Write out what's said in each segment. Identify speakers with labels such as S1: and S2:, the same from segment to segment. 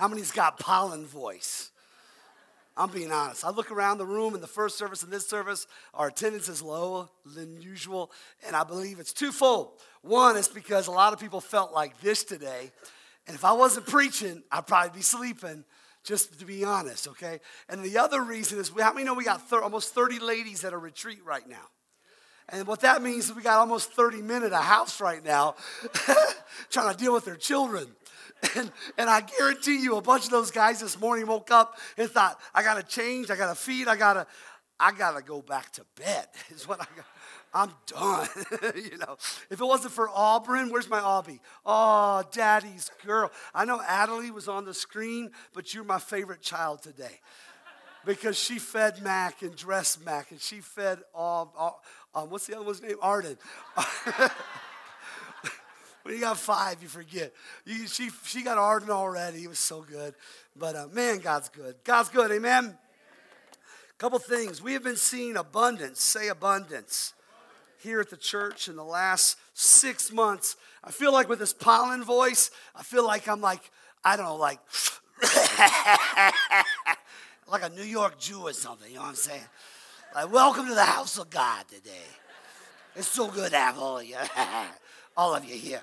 S1: How many's got pollen voice? I'm being honest. I look around the room in the first service and this service, our attendance is lower than usual, and I believe it's twofold. One is because a lot of people felt like this today, and if I wasn't preaching, I'd probably be sleeping, just to be honest, okay? And the other reason is, how many know we got thir- almost 30 ladies at a retreat right now? And what that means is we got almost 30 men at a house right now trying to deal with their children. And, and I guarantee you, a bunch of those guys this morning woke up and thought, I gotta change, I gotta feed, I gotta, I gotta go back to bed, is what I got. I'm done. you know, if it wasn't for Auburn, where's my Aubie? Oh, daddy's girl. I know Adelie was on the screen, but you're my favorite child today. because she fed Mac and dressed Mac, and she fed all, all um, what's the other one's name? Arden. when you got five, you forget. You, she, she got Arden already. It was so good. But uh, man, God's good. God's good. Amen. Couple things. We have been seeing abundance. Say abundance. Here at the church in the last six months. I feel like with this pollen voice, I feel like I'm like, I don't know, like, like a New York Jew or something. You know what I'm saying? Like, welcome to the house of God today. It's so good have all of you, here.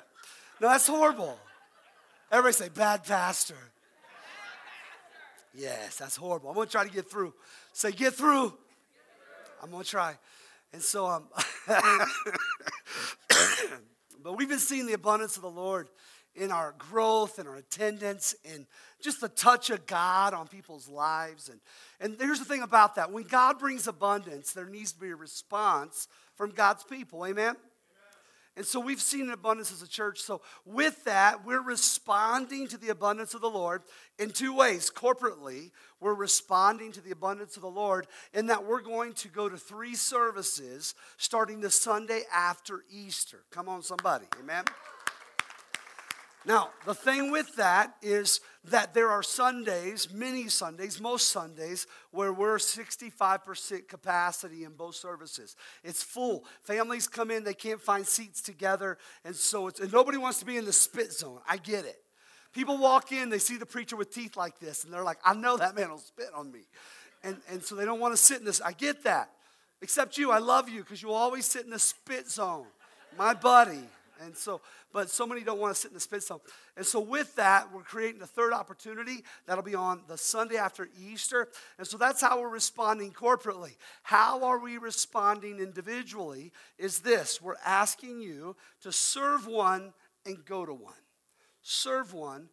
S1: No, that's horrible. Everybody say, bad pastor. Yes, that's horrible. I'm gonna try to get through. Say, get through. I'm gonna try. And so, um, but we've been seeing the abundance of the Lord in our growth and our attendance and just the touch of God on people's lives. And, and here's the thing about that when God brings abundance, there needs to be a response from God's people. Amen? And so we've seen an abundance as a church. So, with that, we're responding to the abundance of the Lord in two ways. Corporately, we're responding to the abundance of the Lord in that we're going to go to three services starting the Sunday after Easter. Come on, somebody. Amen. Now, the thing with that is that there are Sundays, many Sundays, most Sundays, where we're 65% capacity in both services. It's full. Families come in, they can't find seats together, and so it's, and nobody wants to be in the spit zone. I get it. People walk in, they see the preacher with teeth like this, and they're like, I know that man will spit on me. And, and so they don't want to sit in this. I get that. Except you, I love you because you always sit in the spit zone. My buddy. And so, but so many don't want to sit in the spit zone. And so, with that, we're creating a third opportunity that'll be on the Sunday after Easter. And so, that's how we're responding corporately. How are we responding individually? Is this we're asking you to serve one and go to one. Serve one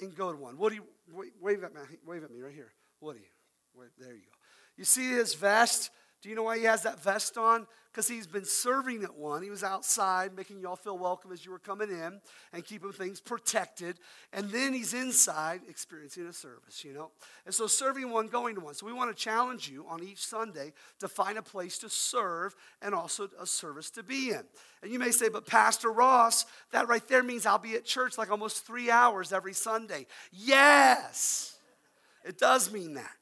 S1: and go to one. What do you wave at me? Wave at me right here. What do you? There you go. You see his vest? Do you know why he has that vest on? Because he's been serving at one. He was outside making y'all feel welcome as you were coming in and keeping things protected. And then he's inside experiencing a service, you know? And so serving one, going to one. So we want to challenge you on each Sunday to find a place to serve and also a service to be in. And you may say, but Pastor Ross, that right there means I'll be at church like almost three hours every Sunday. Yes, it does mean that.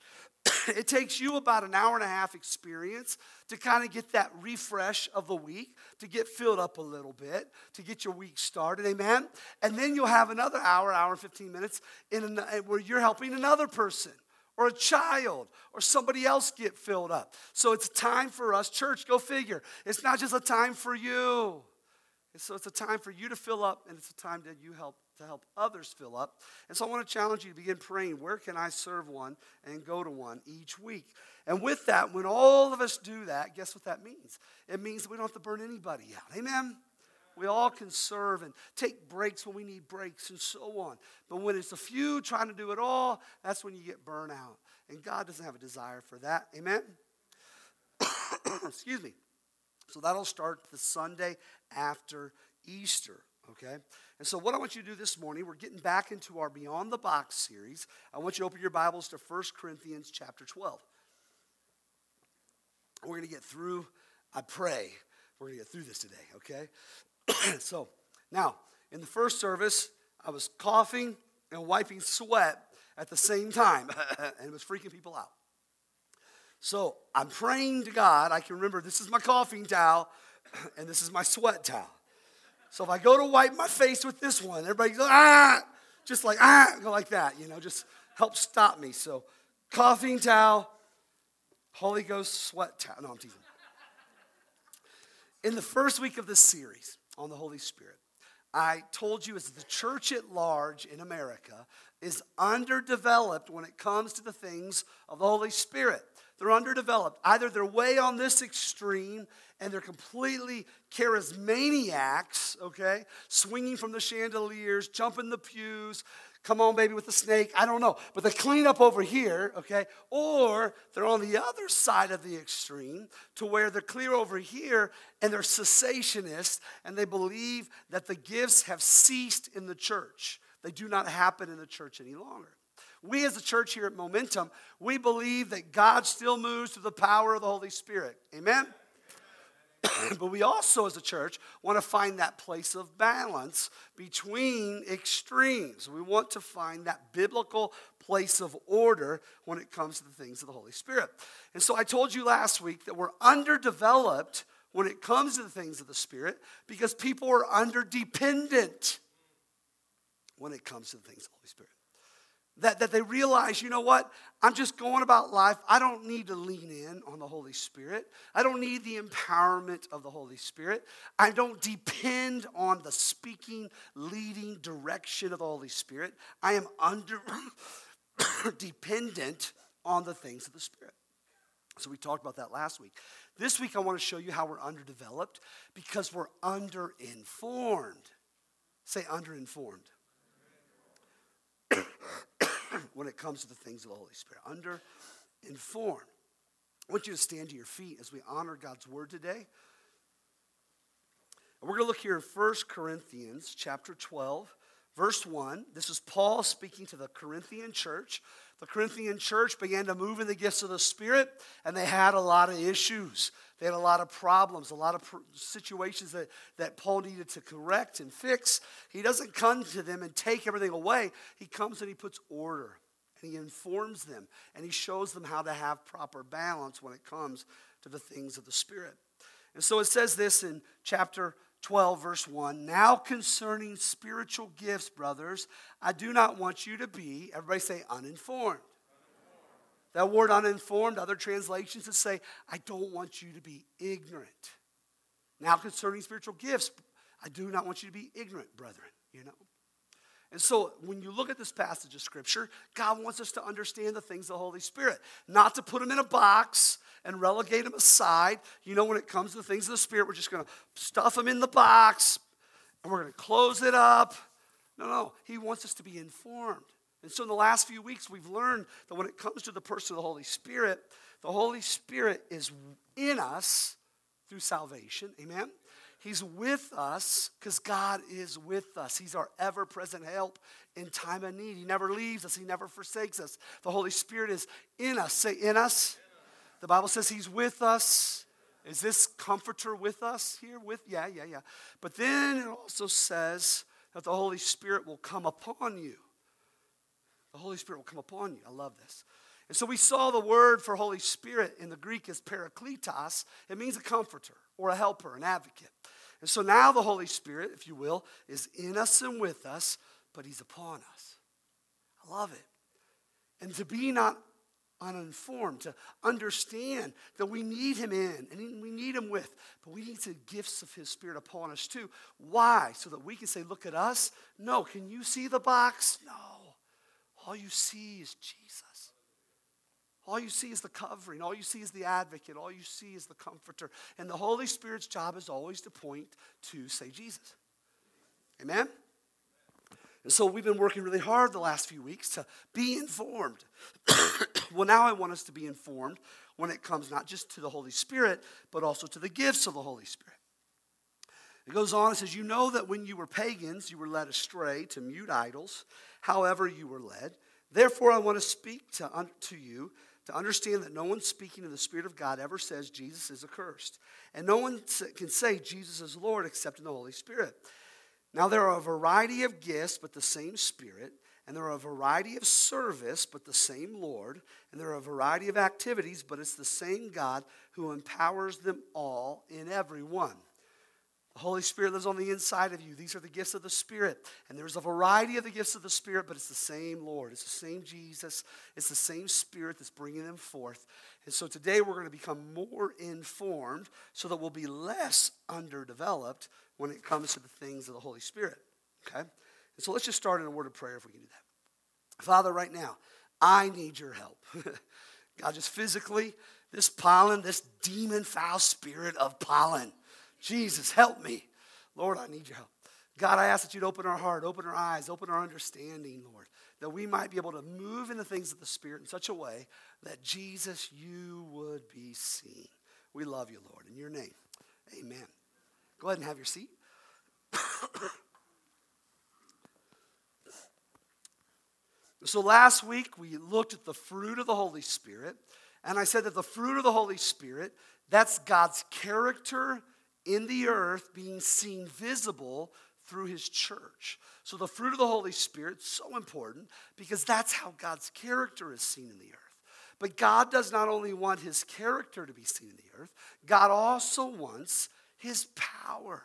S1: it takes you about an hour and a half experience to kind of get that refresh of the week, to get filled up a little bit, to get your week started. Amen. And then you'll have another hour, hour and 15 minutes in an, eh, where you're helping another person or a child or somebody else get filled up. So it's time for us, church, go figure. It's not just a time for you. So it's a time for you to fill up, and it's a time that you help to help others fill up. And so I want to challenge you to begin praying where can I serve one and go to one each week? And with that, when all of us do that, guess what that means? It means we don't have to burn anybody out. Amen? We all can serve and take breaks when we need breaks and so on. But when it's a few trying to do it all, that's when you get burnt out. And God doesn't have a desire for that. Amen? Excuse me. So that'll start the Sunday after Easter, okay? And so, what I want you to do this morning, we're getting back into our Beyond the Box series. I want you to open your Bibles to 1 Corinthians chapter 12. We're going to get through, I pray, we're going to get through this today, okay? so, now, in the first service, I was coughing and wiping sweat at the same time, and it was freaking people out. So, I'm praying to God. I can remember this is my coughing towel, and this is my sweat towel. So if I go to wipe my face with this one, everybody goes, ah, just like, ah, go like that, you know, just help stop me. So, coughing towel, Holy Ghost sweat towel. No, I'm teasing. In the first week of this series on the Holy Spirit, I told you as the church at large in America is underdeveloped when it comes to the things of the Holy Spirit. They're underdeveloped. Either they're way on this extreme and they're completely charismaniacs, okay, swinging from the chandeliers, jumping the pews, come on, baby, with the snake. I don't know. But they clean up over here, okay? Or they're on the other side of the extreme to where they're clear over here and they're cessationists and they believe that the gifts have ceased in the church. They do not happen in the church any longer. We as a church here at Momentum, we believe that God still moves through the power of the Holy Spirit. Amen? but we also, as a church, want to find that place of balance between extremes. We want to find that biblical place of order when it comes to the things of the Holy Spirit. And so I told you last week that we're underdeveloped when it comes to the things of the Spirit because people are underdependent when it comes to the things of the Holy Spirit. That, that they realize, you know what? I'm just going about life. I don't need to lean in on the Holy Spirit. I don't need the empowerment of the Holy Spirit. I don't depend on the speaking, leading direction of the Holy Spirit. I am under dependent on the things of the Spirit. So we talked about that last week. This week, I want to show you how we're underdeveloped because we're underinformed. Say underinformed. when it comes to the things of the Holy Spirit. Under informed. I want you to stand to your feet as we honor God's word today. And we're going to look here in 1 Corinthians chapter 12, verse 1. This is Paul speaking to the Corinthian church. The Corinthian church began to move in the gifts of the Spirit, and they had a lot of issues. They had a lot of problems, a lot of situations that, that Paul needed to correct and fix. He doesn't come to them and take everything away. He comes and he puts order and he informs them and he shows them how to have proper balance when it comes to the things of the Spirit. And so it says this in chapter 12, verse 1 Now concerning spiritual gifts, brothers, I do not want you to be, everybody say, uninformed. That word uninformed, other translations that say, I don't want you to be ignorant. Now, concerning spiritual gifts, I do not want you to be ignorant, brethren, you know. And so, when you look at this passage of Scripture, God wants us to understand the things of the Holy Spirit, not to put them in a box and relegate them aside. You know, when it comes to the things of the Spirit, we're just going to stuff them in the box and we're going to close it up. No, no. He wants us to be informed. And so in the last few weeks, we've learned that when it comes to the person of the Holy Spirit, the Holy Spirit is in us through salvation. Amen? He's with us because God is with us. He's our ever present help in time of need. He never leaves us, He never forsakes us. The Holy Spirit is in us. Say, in us. The Bible says He's with us. Is this comforter with us here? With yeah, yeah, yeah. But then it also says that the Holy Spirit will come upon you. The Holy Spirit will come upon you. I love this. And so we saw the word for Holy Spirit in the Greek is parakletos. It means a comforter or a helper, an advocate. And so now the Holy Spirit, if you will, is in us and with us, but he's upon us. I love it. And to be not uninformed, to understand that we need him in and we need him with, but we need the gifts of his spirit upon us too. Why? So that we can say, look at us. No, can you see the box? No. All you see is Jesus. All you see is the covering. All you see is the advocate. All you see is the comforter. And the Holy Spirit's job is always to point to, say, Jesus. Amen? And so we've been working really hard the last few weeks to be informed. well, now I want us to be informed when it comes not just to the Holy Spirit, but also to the gifts of the Holy Spirit. It goes on it says, You know that when you were pagans, you were led astray to mute idols, however you were led. Therefore, I want to speak to, to you to understand that no one speaking in the Spirit of God ever says Jesus is accursed. And no one can say Jesus is Lord except in the Holy Spirit. Now, there are a variety of gifts, but the same Spirit. And there are a variety of service, but the same Lord. And there are a variety of activities, but it's the same God who empowers them all in every one. The Holy Spirit lives on the inside of you. These are the gifts of the Spirit. And there's a variety of the gifts of the Spirit, but it's the same Lord. It's the same Jesus. It's the same Spirit that's bringing them forth. And so today we're going to become more informed so that we'll be less underdeveloped when it comes to the things of the Holy Spirit. Okay? And so let's just start in a word of prayer if we can do that. Father, right now, I need your help. God, just physically, this pollen, this demon foul spirit of pollen. Jesus, help me. Lord, I need your help. God, I ask that you'd open our heart, open our eyes, open our understanding, Lord, that we might be able to move in the things of the Spirit in such a way that Jesus, you would be seen. We love you, Lord. In your name, amen. Go ahead and have your seat. so last week we looked at the fruit of the Holy Spirit, and I said that the fruit of the Holy Spirit, that's God's character in the earth being seen visible through his church. So the fruit of the Holy Spirit so important because that's how God's character is seen in the earth. But God does not only want his character to be seen in the earth, God also wants his power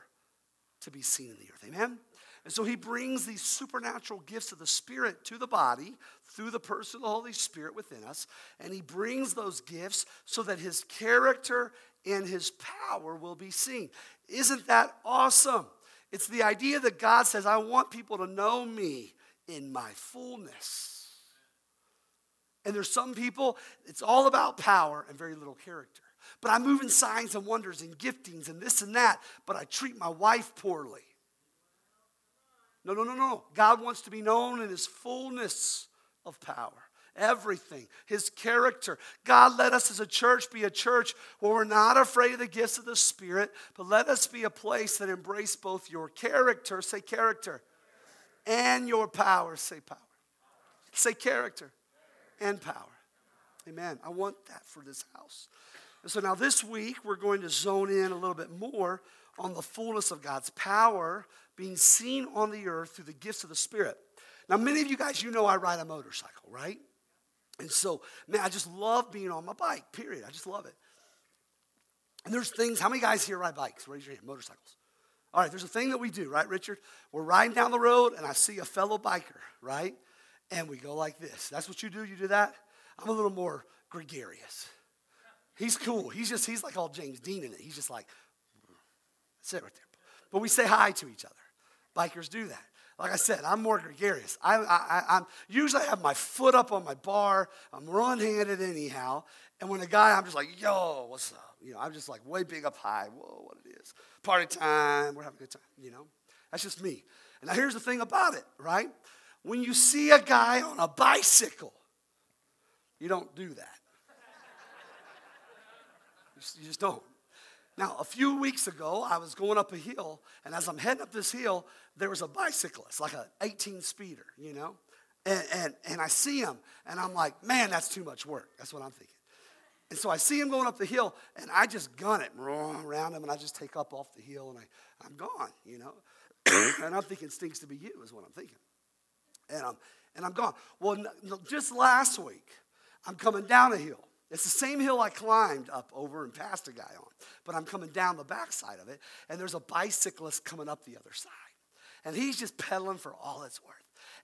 S1: to be seen in the earth. Amen? And so he brings these supernatural gifts of the Spirit to the body through the person of the Holy Spirit within us. And he brings those gifts so that his character and his power will be seen. Isn't that awesome? It's the idea that God says, I want people to know me in my fullness. And there's some people, it's all about power and very little character. But I move in signs and wonders and giftings and this and that, but I treat my wife poorly. No, no, no, no. God wants to be known in his fullness of power everything, his character. God, let us as a church be a church where we're not afraid of the gifts of the Spirit, but let us be a place that embrace both your character, say character, and your power, say power. Say character and power. Amen. I want that for this house. And so now this week, we're going to zone in a little bit more on the fullness of God's power being seen on the earth through the gifts of the Spirit. Now, many of you guys, you know I ride a motorcycle, right? And so, man, I just love being on my bike, period. I just love it. And there's things, how many guys here ride bikes? Raise your hand, motorcycles. All right, there's a thing that we do, right, Richard? We're riding down the road and I see a fellow biker, right? And we go like this. That's what you do? You do that? I'm a little more gregarious. He's cool. He's just, he's like all James Dean in it. He's just like, mm, sit right there. But we say hi to each other. Bikers do that. Like I said, I'm more gregarious. I, I, I'm usually I have my foot up on my bar. I'm one-handed anyhow. And when a guy, I'm just like, yo, what's up? You know, I'm just like way big up high. Whoa, what it is? Party time. We're having a good time. You know, that's just me. And now here's the thing about it, right? When you see a guy on a bicycle, you don't do that. you just don't. Now, a few weeks ago, I was going up a hill, and as I'm heading up this hill, there was a bicyclist, like an 18 speeder, you know? And, and, and I see him, and I'm like, man, that's too much work. That's what I'm thinking. And so I see him going up the hill, and I just gun it around him, and I just take up off the hill, and I, I'm gone, you know? and I'm thinking, stinks to be you, is what I'm thinking. And I'm, and I'm gone. Well, just last week, I'm coming down a hill it's the same hill I climbed up over and passed a guy on, but I'm coming down the backside of it, and there's a bicyclist coming up the other side. And he's just pedaling for all it's worth.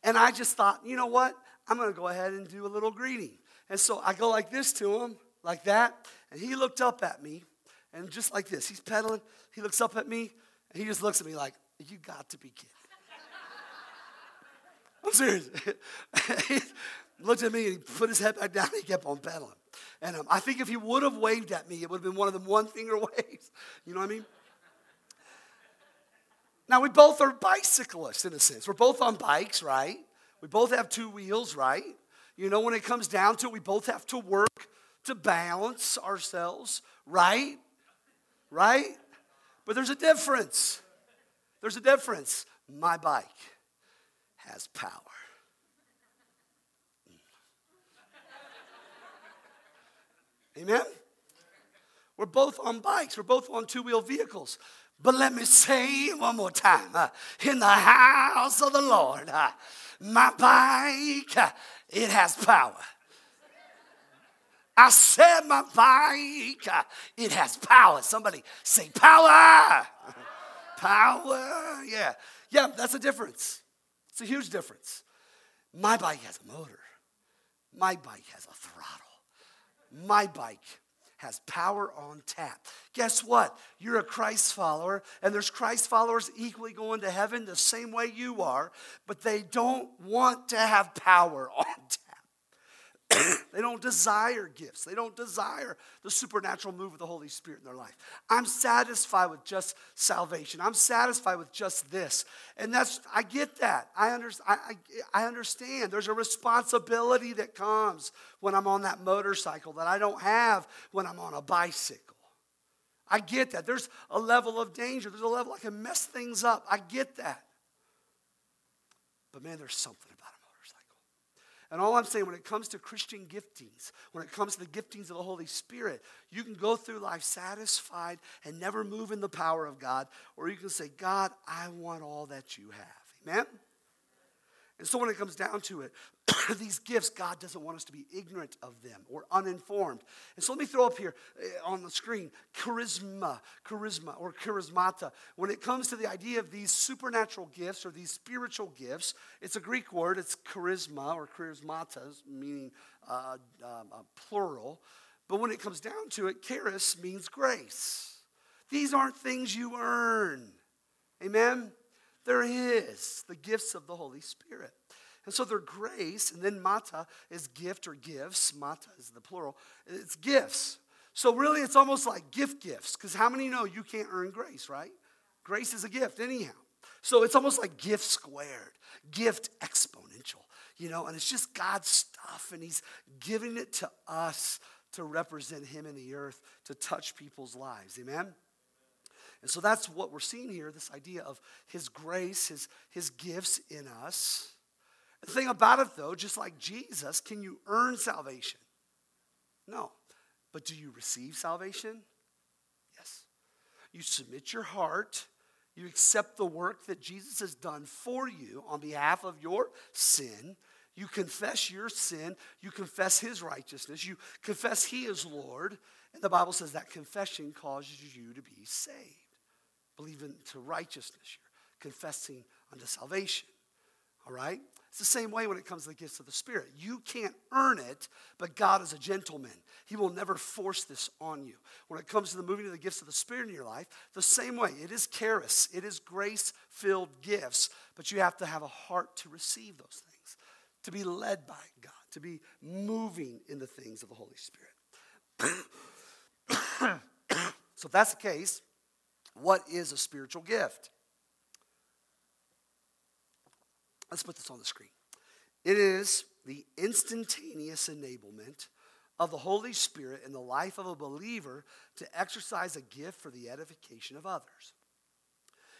S1: And I just thought, you know what? I'm to go ahead and do a little greeting. And so I go like this to him, like that, and he looked up at me, and just like this, he's pedaling. He looks up at me, and he just looks at me like, you got to be kidding. I'm serious. he looked at me and he put his head back down and he kept on pedaling. And um, I think if he would have waved at me, it would have been one of them one finger waves. You know what I mean? Now, we both are bicyclists in a sense. We're both on bikes, right? We both have two wheels, right? You know, when it comes down to it, we both have to work to balance ourselves, right? Right? But there's a difference. There's a difference. My bike has power. Amen? We're both on bikes, we're both on two wheel vehicles. But let me say one more time uh, in the house of the Lord, uh, my bike, uh, it has power. I said my bike, uh, it has power. Somebody say power. power. Yeah. Yeah, that's a difference. It's a huge difference. My bike has a motor. My bike has a throttle. My bike has power on tap. Guess what? You're a Christ follower, and there's Christ followers equally going to heaven the same way you are, but they don't want to have power on tap. They don't desire gifts. They don't desire the supernatural move of the Holy Spirit in their life. I'm satisfied with just salvation. I'm satisfied with just this. And that's, I get that. I, under, I, I, I understand. There's a responsibility that comes when I'm on that motorcycle that I don't have when I'm on a bicycle. I get that. There's a level of danger, there's a level I can mess things up. I get that. But man, there's something and all I'm saying, when it comes to Christian giftings, when it comes to the giftings of the Holy Spirit, you can go through life satisfied and never move in the power of God, or you can say, God, I want all that you have. Amen? And so when it comes down to it, these gifts, God doesn't want us to be ignorant of them or uninformed. And so let me throw up here eh, on the screen charisma, charisma, or charismata. When it comes to the idea of these supernatural gifts or these spiritual gifts, it's a Greek word, it's charisma or charismatas, meaning uh, um, plural. But when it comes down to it, charis means grace. These aren't things you earn. Amen? They're His, the gifts of the Holy Spirit. And so they're grace, and then mata is gift or gifts. Mata is the plural. It's gifts. So really, it's almost like gift gifts, because how many know you can't earn grace, right? Grace is a gift, anyhow. So it's almost like gift squared, gift exponential, you know, and it's just God's stuff, and He's giving it to us to represent Him in the earth, to touch people's lives. Amen? And so that's what we're seeing here this idea of His grace, His, his gifts in us. The thing about it, though, just like Jesus, can you earn salvation? No. But do you receive salvation? Yes. You submit your heart, you accept the work that Jesus has done for you on behalf of your sin. You confess your sin, you confess his righteousness, you confess he is Lord, and the Bible says that confession causes you to be saved believing to righteousness. You're confessing unto salvation. All right? It's the same way when it comes to the gifts of the Spirit. You can't earn it, but God is a gentleman. He will never force this on you. When it comes to the moving of the gifts of the Spirit in your life, the same way. It is charis, it is grace filled gifts, but you have to have a heart to receive those things, to be led by God, to be moving in the things of the Holy Spirit. so if that's the case, what is a spiritual gift? Let's put this on the screen. It is the instantaneous enablement of the Holy Spirit in the life of a believer to exercise a gift for the edification of others.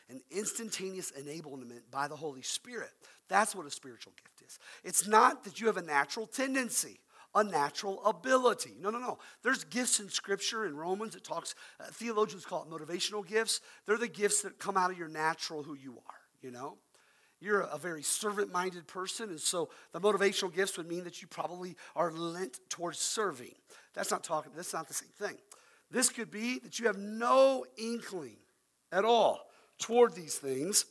S1: An instantaneous enablement by the Holy Spirit. That's what a spiritual gift is. It's not that you have a natural tendency a natural ability. No, no, no. There's gifts in Scripture in Romans. It talks, uh, theologians call it motivational gifts. They're the gifts that come out of your natural who you are, you know? You're a very servant minded person, and so the motivational gifts would mean that you probably are lent towards serving. That's not talking, that's not the same thing. This could be that you have no inkling at all toward these things,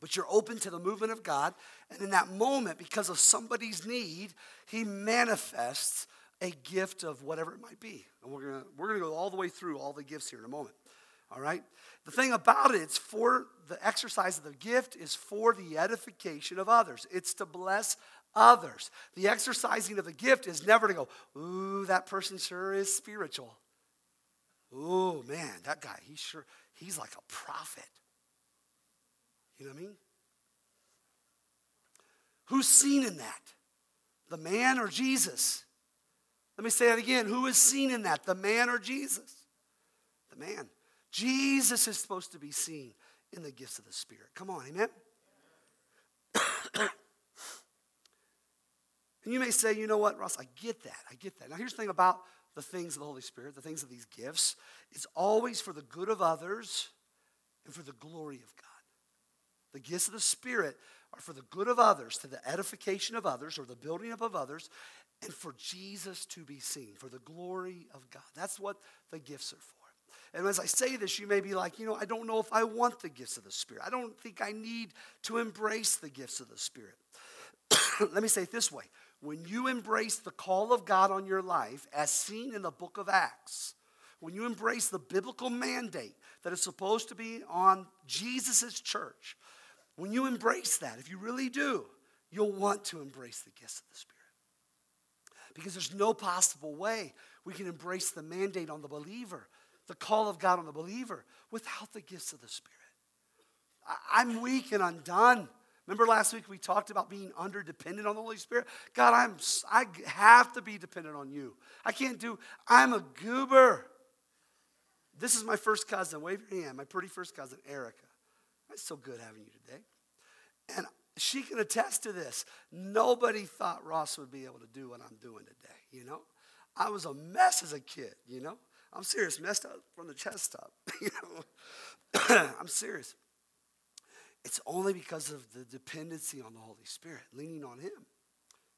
S1: but you're open to the movement of God. And in that moment, because of somebody's need, He manifests a gift of whatever it might be. And we're gonna, we're gonna go all the way through all the gifts here in a moment. All right? The thing about it, it's for the exercise of the gift is for the edification of others. It's to bless others. The exercising of the gift is never to go, ooh, that person sure is spiritual. Ooh, man, that guy, he's sure, he's like a prophet. You know what I mean? Who's seen in that? The man or Jesus? Let me say that again. Who is seen in that? The man or Jesus? The man. Jesus is supposed to be seen in the gifts of the Spirit. Come on, amen? and you may say, you know what, Ross, I get that. I get that. Now, here's the thing about the things of the Holy Spirit, the things of these gifts. It's always for the good of others and for the glory of God. The gifts of the Spirit are for the good of others, to the edification of others, or the building up of others, and for Jesus to be seen, for the glory of God. That's what the gifts are for. And as I say this, you may be like, you know, I don't know if I want the gifts of the Spirit. I don't think I need to embrace the gifts of the Spirit. Let me say it this way when you embrace the call of God on your life, as seen in the book of Acts, when you embrace the biblical mandate that is supposed to be on Jesus' church, when you embrace that, if you really do, you'll want to embrace the gifts of the Spirit. Because there's no possible way we can embrace the mandate on the believer, the call of God on the believer, without the gifts of the Spirit. I'm weak and undone. Remember last week we talked about being under dependent on the Holy Spirit? God, I'm I have to be dependent on you. I can't do I'm a goober. This is my first cousin. Wave your hand. My pretty first cousin, Erica. It's so good having you today. And she can attest to this. Nobody thought Ross would be able to do what I'm doing today, you know? I was a mess as a kid, you know? I'm serious, messed up from the chest up, you know? I'm serious. It's only because of the dependency on the Holy Spirit, leaning on Him.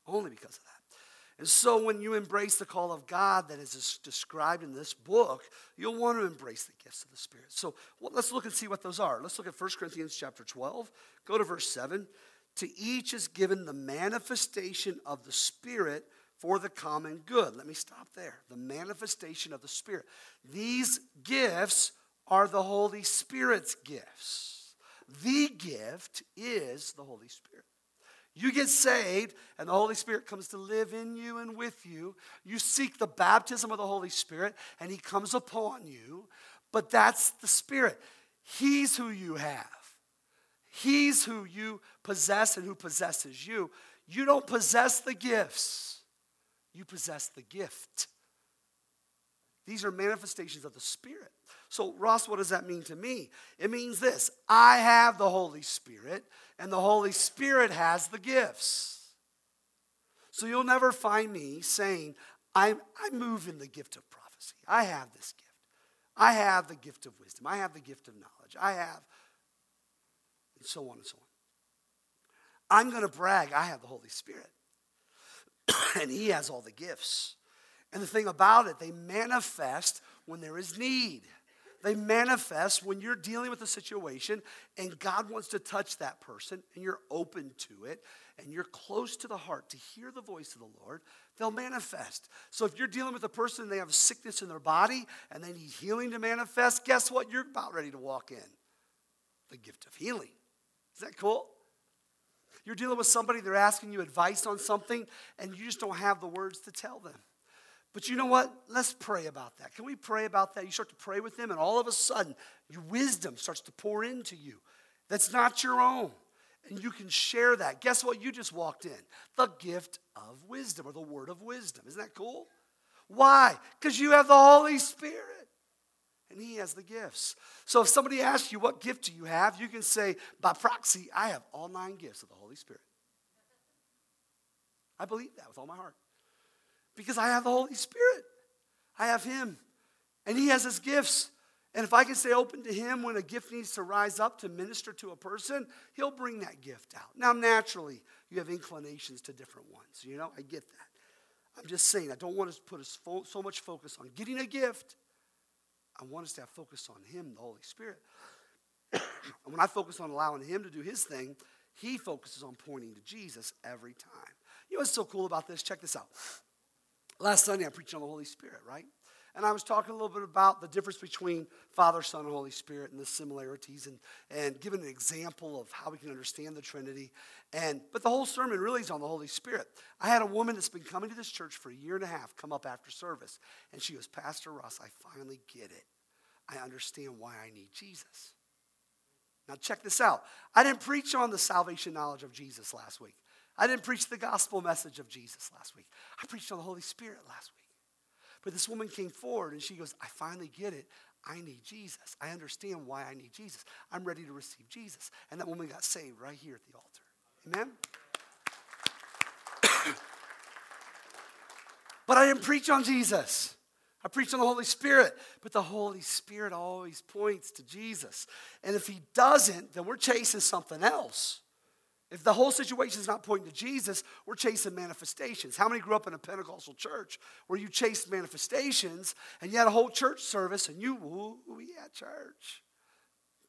S1: Only because of that. And so when you embrace the call of God that is described in this book, you'll want to embrace the gifts of the Spirit. So well, let's look and see what those are. Let's look at 1 Corinthians chapter 12. Go to verse 7. To each is given the manifestation of the Spirit for the common good. Let me stop there. The manifestation of the Spirit. These gifts are the Holy Spirit's gifts. The gift is the Holy Spirit. You get saved, and the Holy Spirit comes to live in you and with you. You seek the baptism of the Holy Spirit, and He comes upon you. But that's the Spirit. He's who you have, He's who you possess and who possesses you. You don't possess the gifts, you possess the gift. These are manifestations of the Spirit. So, Ross, what does that mean to me? It means this I have the Holy Spirit, and the Holy Spirit has the gifts. So, you'll never find me saying, I, I move in the gift of prophecy. I have this gift. I have the gift of wisdom. I have the gift of knowledge. I have, and so on and so on. I'm going to brag, I have the Holy Spirit, and He has all the gifts. And the thing about it, they manifest when there is need. They manifest when you're dealing with a situation and God wants to touch that person and you're open to it and you're close to the heart to hear the voice of the Lord, they'll manifest. So if you're dealing with a person and they have sickness in their body and they need healing to manifest, guess what? You're about ready to walk in the gift of healing. Is that cool? You're dealing with somebody, they're asking you advice on something, and you just don't have the words to tell them. But you know what? Let's pray about that. Can we pray about that? You start to pray with them, and all of a sudden, your wisdom starts to pour into you that's not your own. And you can share that. Guess what? You just walked in the gift of wisdom or the word of wisdom. Isn't that cool? Why? Because you have the Holy Spirit and He has the gifts. So if somebody asks you, What gift do you have? you can say, By proxy, I have all nine gifts of the Holy Spirit. I believe that with all my heart because I have the Holy Spirit. I have Him, and He has His gifts. And if I can stay open to Him when a gift needs to rise up to minister to a person, He'll bring that gift out. Now, naturally, you have inclinations to different ones. You know, I get that. I'm just saying, I don't want us to put so much focus on getting a gift. I want us to have focus on Him, the Holy Spirit. and when I focus on allowing Him to do His thing, He focuses on pointing to Jesus every time. You know what's so cool about this? Check this out. Last Sunday, I preached on the Holy Spirit, right? And I was talking a little bit about the difference between Father, Son, and Holy Spirit and the similarities and, and giving an example of how we can understand the Trinity. And but the whole sermon really is on the Holy Spirit. I had a woman that's been coming to this church for a year and a half come up after service, and she goes, Pastor Ross, I finally get it. I understand why I need Jesus. Now check this out. I didn't preach on the salvation knowledge of Jesus last week. I didn't preach the gospel message of Jesus last week. I preached on the Holy Spirit last week. But this woman came forward and she goes, I finally get it. I need Jesus. I understand why I need Jesus. I'm ready to receive Jesus. And that woman got saved right here at the altar. Amen? but I didn't preach on Jesus. I preached on the Holy Spirit, but the Holy Spirit always points to Jesus. And if he doesn't, then we're chasing something else. If the whole situation is not pointing to Jesus, we're chasing manifestations. How many grew up in a Pentecostal church where you chased manifestations and you had a whole church service and you, ooh, yeah, church.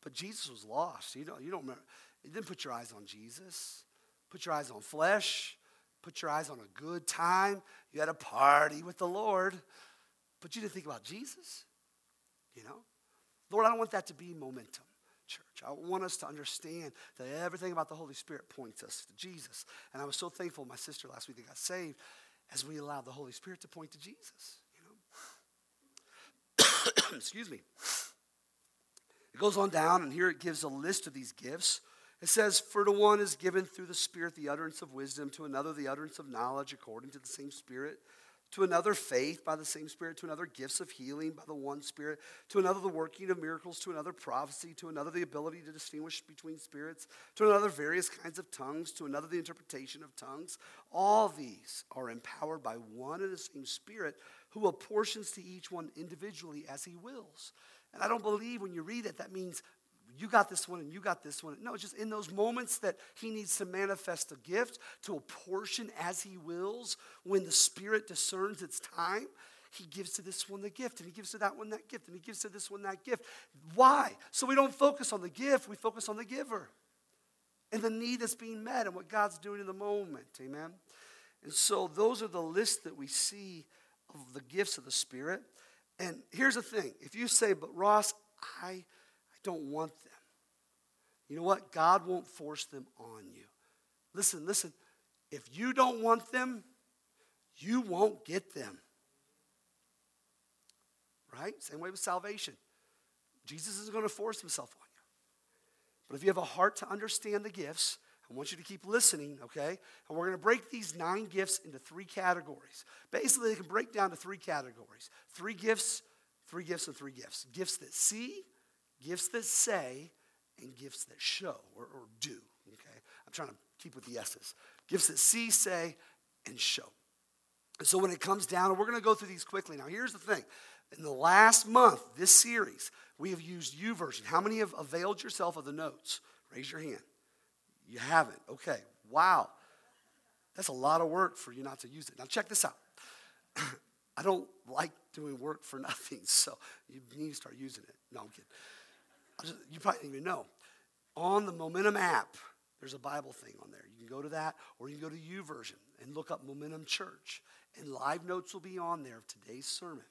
S1: But Jesus was lost. You don't, you don't remember. You didn't put your eyes on Jesus. Put your eyes on flesh. Put your eyes on a good time. You had a party with the Lord. But you didn't think about Jesus. You know? Lord, I don't want that to be momentum church. I want us to understand that everything about the Holy Spirit points us to Jesus. And I was so thankful my sister last week that got saved as we allowed the Holy Spirit to point to Jesus. You know? Excuse me. It goes on down, and here it gives a list of these gifts. It says, For to one is given through the Spirit the utterance of wisdom, to another the utterance of knowledge according to the same Spirit to another faith by the same Spirit, to another gifts of healing by the one Spirit, to another the working of miracles, to another prophecy, to another the ability to distinguish between spirits, to another various kinds of tongues, to another the interpretation of tongues. All these are empowered by one and the same Spirit who apportions to each one individually as he wills. And I don't believe when you read it, that means you got this one and you got this one. No, just in those moments that he needs to manifest a gift to a portion as he wills, when the Spirit discerns its time, he gives to this one the gift, and he gives to that one that gift, and he gives to this one that gift. Why? So we don't focus on the gift, we focus on the giver and the need that's being met and what God's doing in the moment. Amen. And so those are the lists that we see of the gifts of the Spirit. And here's the thing if you say, but Ross, I don't want them. You know what? God won't force them on you. Listen, listen. If you don't want them, you won't get them. Right? Same way with salvation. Jesus isn't going to force himself on you. But if you have a heart to understand the gifts, I want you to keep listening, okay? And we're going to break these nine gifts into three categories. Basically, they can break down to three categories three gifts, three gifts, and three gifts. Gifts that see, gifts that say, and gifts that show or, or do. Okay? I'm trying to keep with the S's. Gifts that see, say, and show. And so when it comes down, and we're going to go through these quickly. Now, here's the thing. In the last month, this series, we have used YouVersion. How many have availed yourself of the notes? Raise your hand. You haven't. Okay. Wow. That's a lot of work for you not to use it. Now, check this out. I don't like doing work for nothing, so you need to start using it. No, I'm kidding you probably didn't even know. On the Momentum app, there's a Bible thing on there. You can go to that, or you can go to U YouVersion and look up Momentum Church, and live notes will be on there of today's sermon.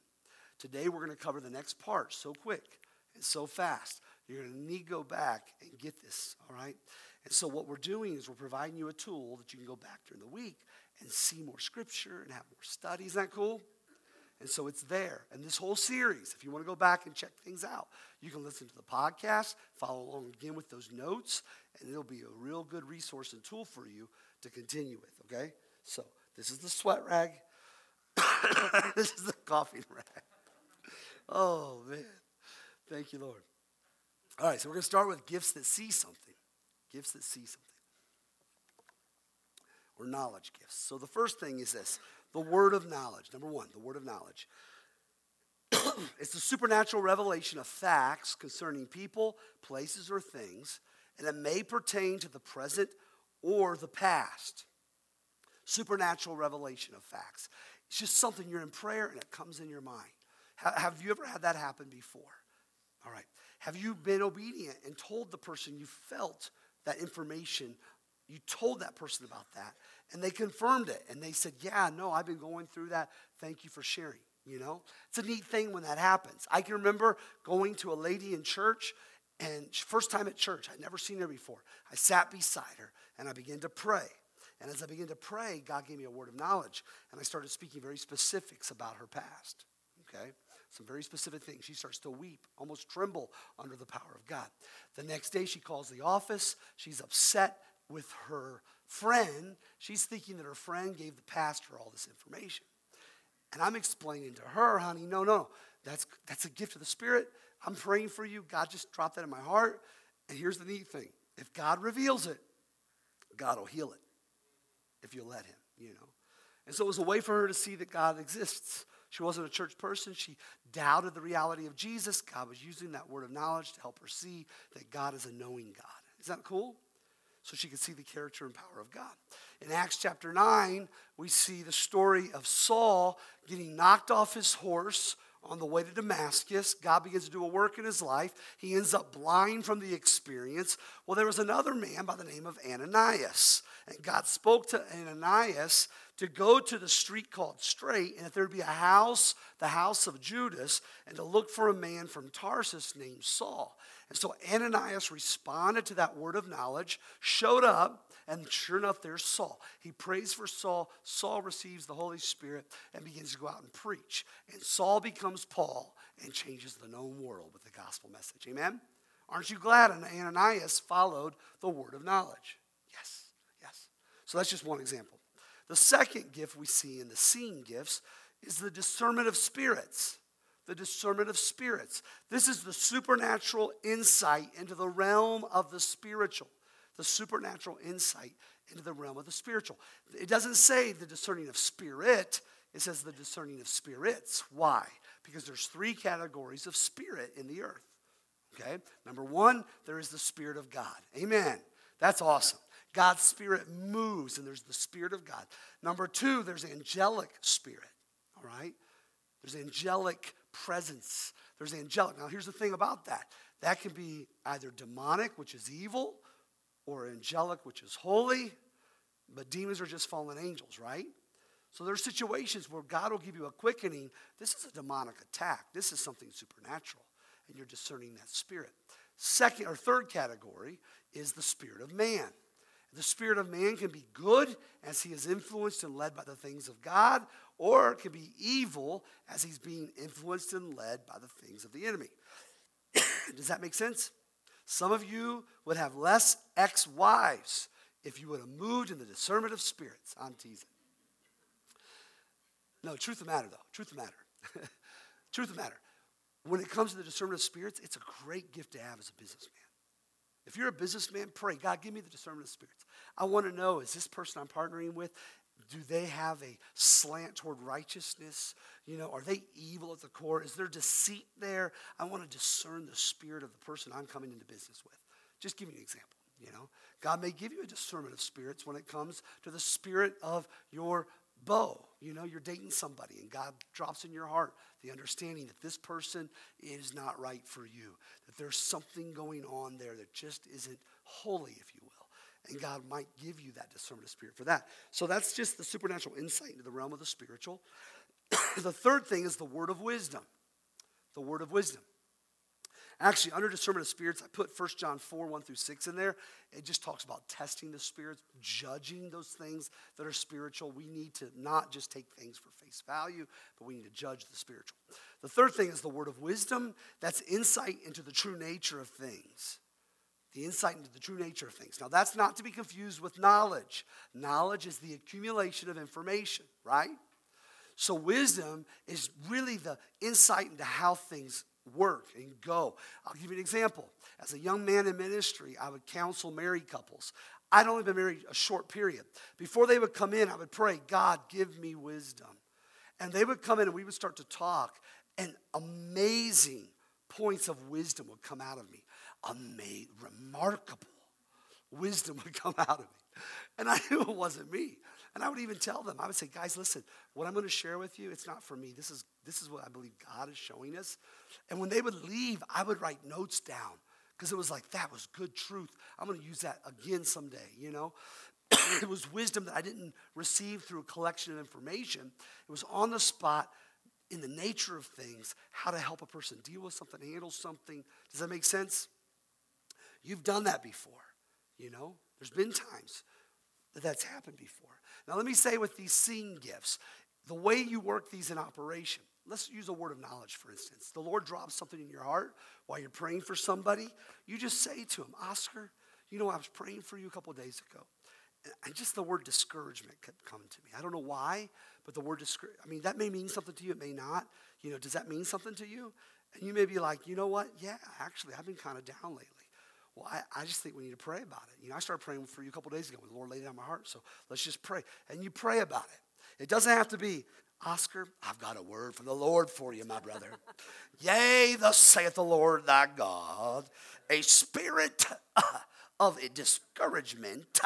S1: Today, we're going to cover the next part so quick and so fast. You're going to need to go back and get this, all right? And so, what we're doing is we're providing you a tool that you can go back during the week and see more scripture and have more studies. Isn't that cool? And so it's there. And this whole series, if you want to go back and check things out, you can listen to the podcast, follow along again with those notes, and it'll be a real good resource and tool for you to continue with, okay? So this is the sweat rag. this is the coffee rag. Oh, man. Thank you, Lord. All right, so we're going to start with gifts that see something. Gifts that see something. Or knowledge gifts. So the first thing is this the word of knowledge. Number one, the word of knowledge. it's the supernatural revelation of facts concerning people, places, or things, and it may pertain to the present or the past. Supernatural revelation of facts. It's just something you're in prayer and it comes in your mind. Have you ever had that happen before? All right. Have you been obedient and told the person you felt that information? You told that person about that, and they confirmed it. And they said, Yeah, no, I've been going through that. Thank you for sharing. You know, it's a neat thing when that happens. I can remember going to a lady in church, and first time at church, I'd never seen her before. I sat beside her and I began to pray. And as I began to pray, God gave me a word of knowledge, and I started speaking very specifics about her past. Okay? Some very specific things. She starts to weep, almost tremble under the power of God. The next day, she calls the office. She's upset with her friend, she's thinking that her friend gave the pastor all this information. And I'm explaining to her, honey, no, no, that's, that's a gift of the Spirit. I'm praying for you. God just dropped that in my heart. And here's the neat thing if God reveals it, God will heal it if you let Him, you know. And so it was a way for her to see that God exists. She wasn't a church person. She doubted the reality of Jesus. God was using that word of knowledge to help her see that God is a knowing God. Is that cool? So she could see the character and power of God. In Acts chapter 9, we see the story of Saul getting knocked off his horse on the way to Damascus. God begins to do a work in his life. He ends up blind from the experience. Well, there was another man by the name of Ananias. And God spoke to Ananias to go to the street called Straight, and if there'd be a house, the house of Judas, and to look for a man from Tarsus named Saul. And so Ananias responded to that word of knowledge, showed up, and sure enough, there's Saul. He prays for Saul. Saul receives the Holy Spirit and begins to go out and preach. And Saul becomes Paul and changes the known world with the gospel message. Amen? Aren't you glad Ananias followed the word of knowledge? Yes, yes. So that's just one example. The second gift we see in the seeing gifts is the discernment of spirits the discernment of spirits. This is the supernatural insight into the realm of the spiritual. The supernatural insight into the realm of the spiritual. It doesn't say the discerning of spirit, it says the discerning of spirits. Why? Because there's three categories of spirit in the earth. Okay? Number one, there is the Spirit of God. Amen. That's awesome. God's Spirit moves, and there's the Spirit of God. Number two, there's angelic spirit. All right? There's angelic presence. There's angelic. Now, here's the thing about that that can be either demonic, which is evil, or angelic, which is holy, but demons are just fallen angels, right? So there's situations where God will give you a quickening. This is a demonic attack. This is something supernatural, and you're discerning that spirit. Second or third category is the spirit of man. The spirit of man can be good as he is influenced and led by the things of God, or it can be evil as he's being influenced and led by the things of the enemy. Does that make sense? Some of you would have less ex wives if you would have moved in the discernment of spirits. I'm teasing. No, truth of the matter, though. Truth of the matter. truth of the matter. When it comes to the discernment of spirits, it's a great gift to have as a businessman. If you're a businessman, pray, God, give me the discernment of spirits. I want to know is this person I'm partnering with, do they have a slant toward righteousness? You know, are they evil at the core? Is there deceit there? I want to discern the spirit of the person I'm coming into business with. Just give you an example. You know, God may give you a discernment of spirits when it comes to the spirit of your beau. You know, you're dating somebody and God drops in your heart the understanding that this person is not right for you, that there's something going on there that just isn't holy, if you will. And God might give you that discernment of spirit for that. So that's just the supernatural insight into the realm of the spiritual. the third thing is the word of wisdom. The word of wisdom. Actually, under discernment of spirits, I put 1 John 4, 1 through 6 in there. It just talks about testing the spirits, judging those things that are spiritual. We need to not just take things for face value, but we need to judge the spiritual. The third thing is the word of wisdom. That's insight into the true nature of things the insight into the true nature of things. Now, that's not to be confused with knowledge. Knowledge is the accumulation of information, right? So, wisdom is really the insight into how things work and go. I'll give you an example. As a young man in ministry, I would counsel married couples. I'd only been married a short period. Before they would come in, I would pray, God, give me wisdom. And they would come in and we would start to talk, and amazing points of wisdom would come out of me amazing, remarkable wisdom would come out of me. And I knew it wasn't me. And I would even tell them, I would say, guys, listen, what I'm going to share with you, it's not for me. This is, this is what I believe God is showing us. And when they would leave, I would write notes down because it was like, that was good truth. I'm going to use that again someday, you know? it was wisdom that I didn't receive through a collection of information. It was on the spot in the nature of things, how to help a person deal with something, handle something. Does that make sense? You've done that before, you know? There's been times that that's happened before. Now, let me say with these seeing gifts, the way you work these in operation, let's use a word of knowledge, for instance. The Lord drops something in your heart while you're praying for somebody. You just say to him, Oscar, you know, I was praying for you a couple days ago. And just the word discouragement kept coming to me. I don't know why, but the word discouragement, I mean, that may mean something to you, it may not. You know, does that mean something to you? And you may be like, you know what? Yeah, actually, I've been kind of down lately. Well, I, I just think we need to pray about it. You know, I started praying for you a couple days ago when the Lord laid it on my heart. So let's just pray. And you pray about it. It doesn't have to be, Oscar, I've got a word from the Lord for you, my brother. Yea, thus saith the Lord thy God, a spirit of a discouragement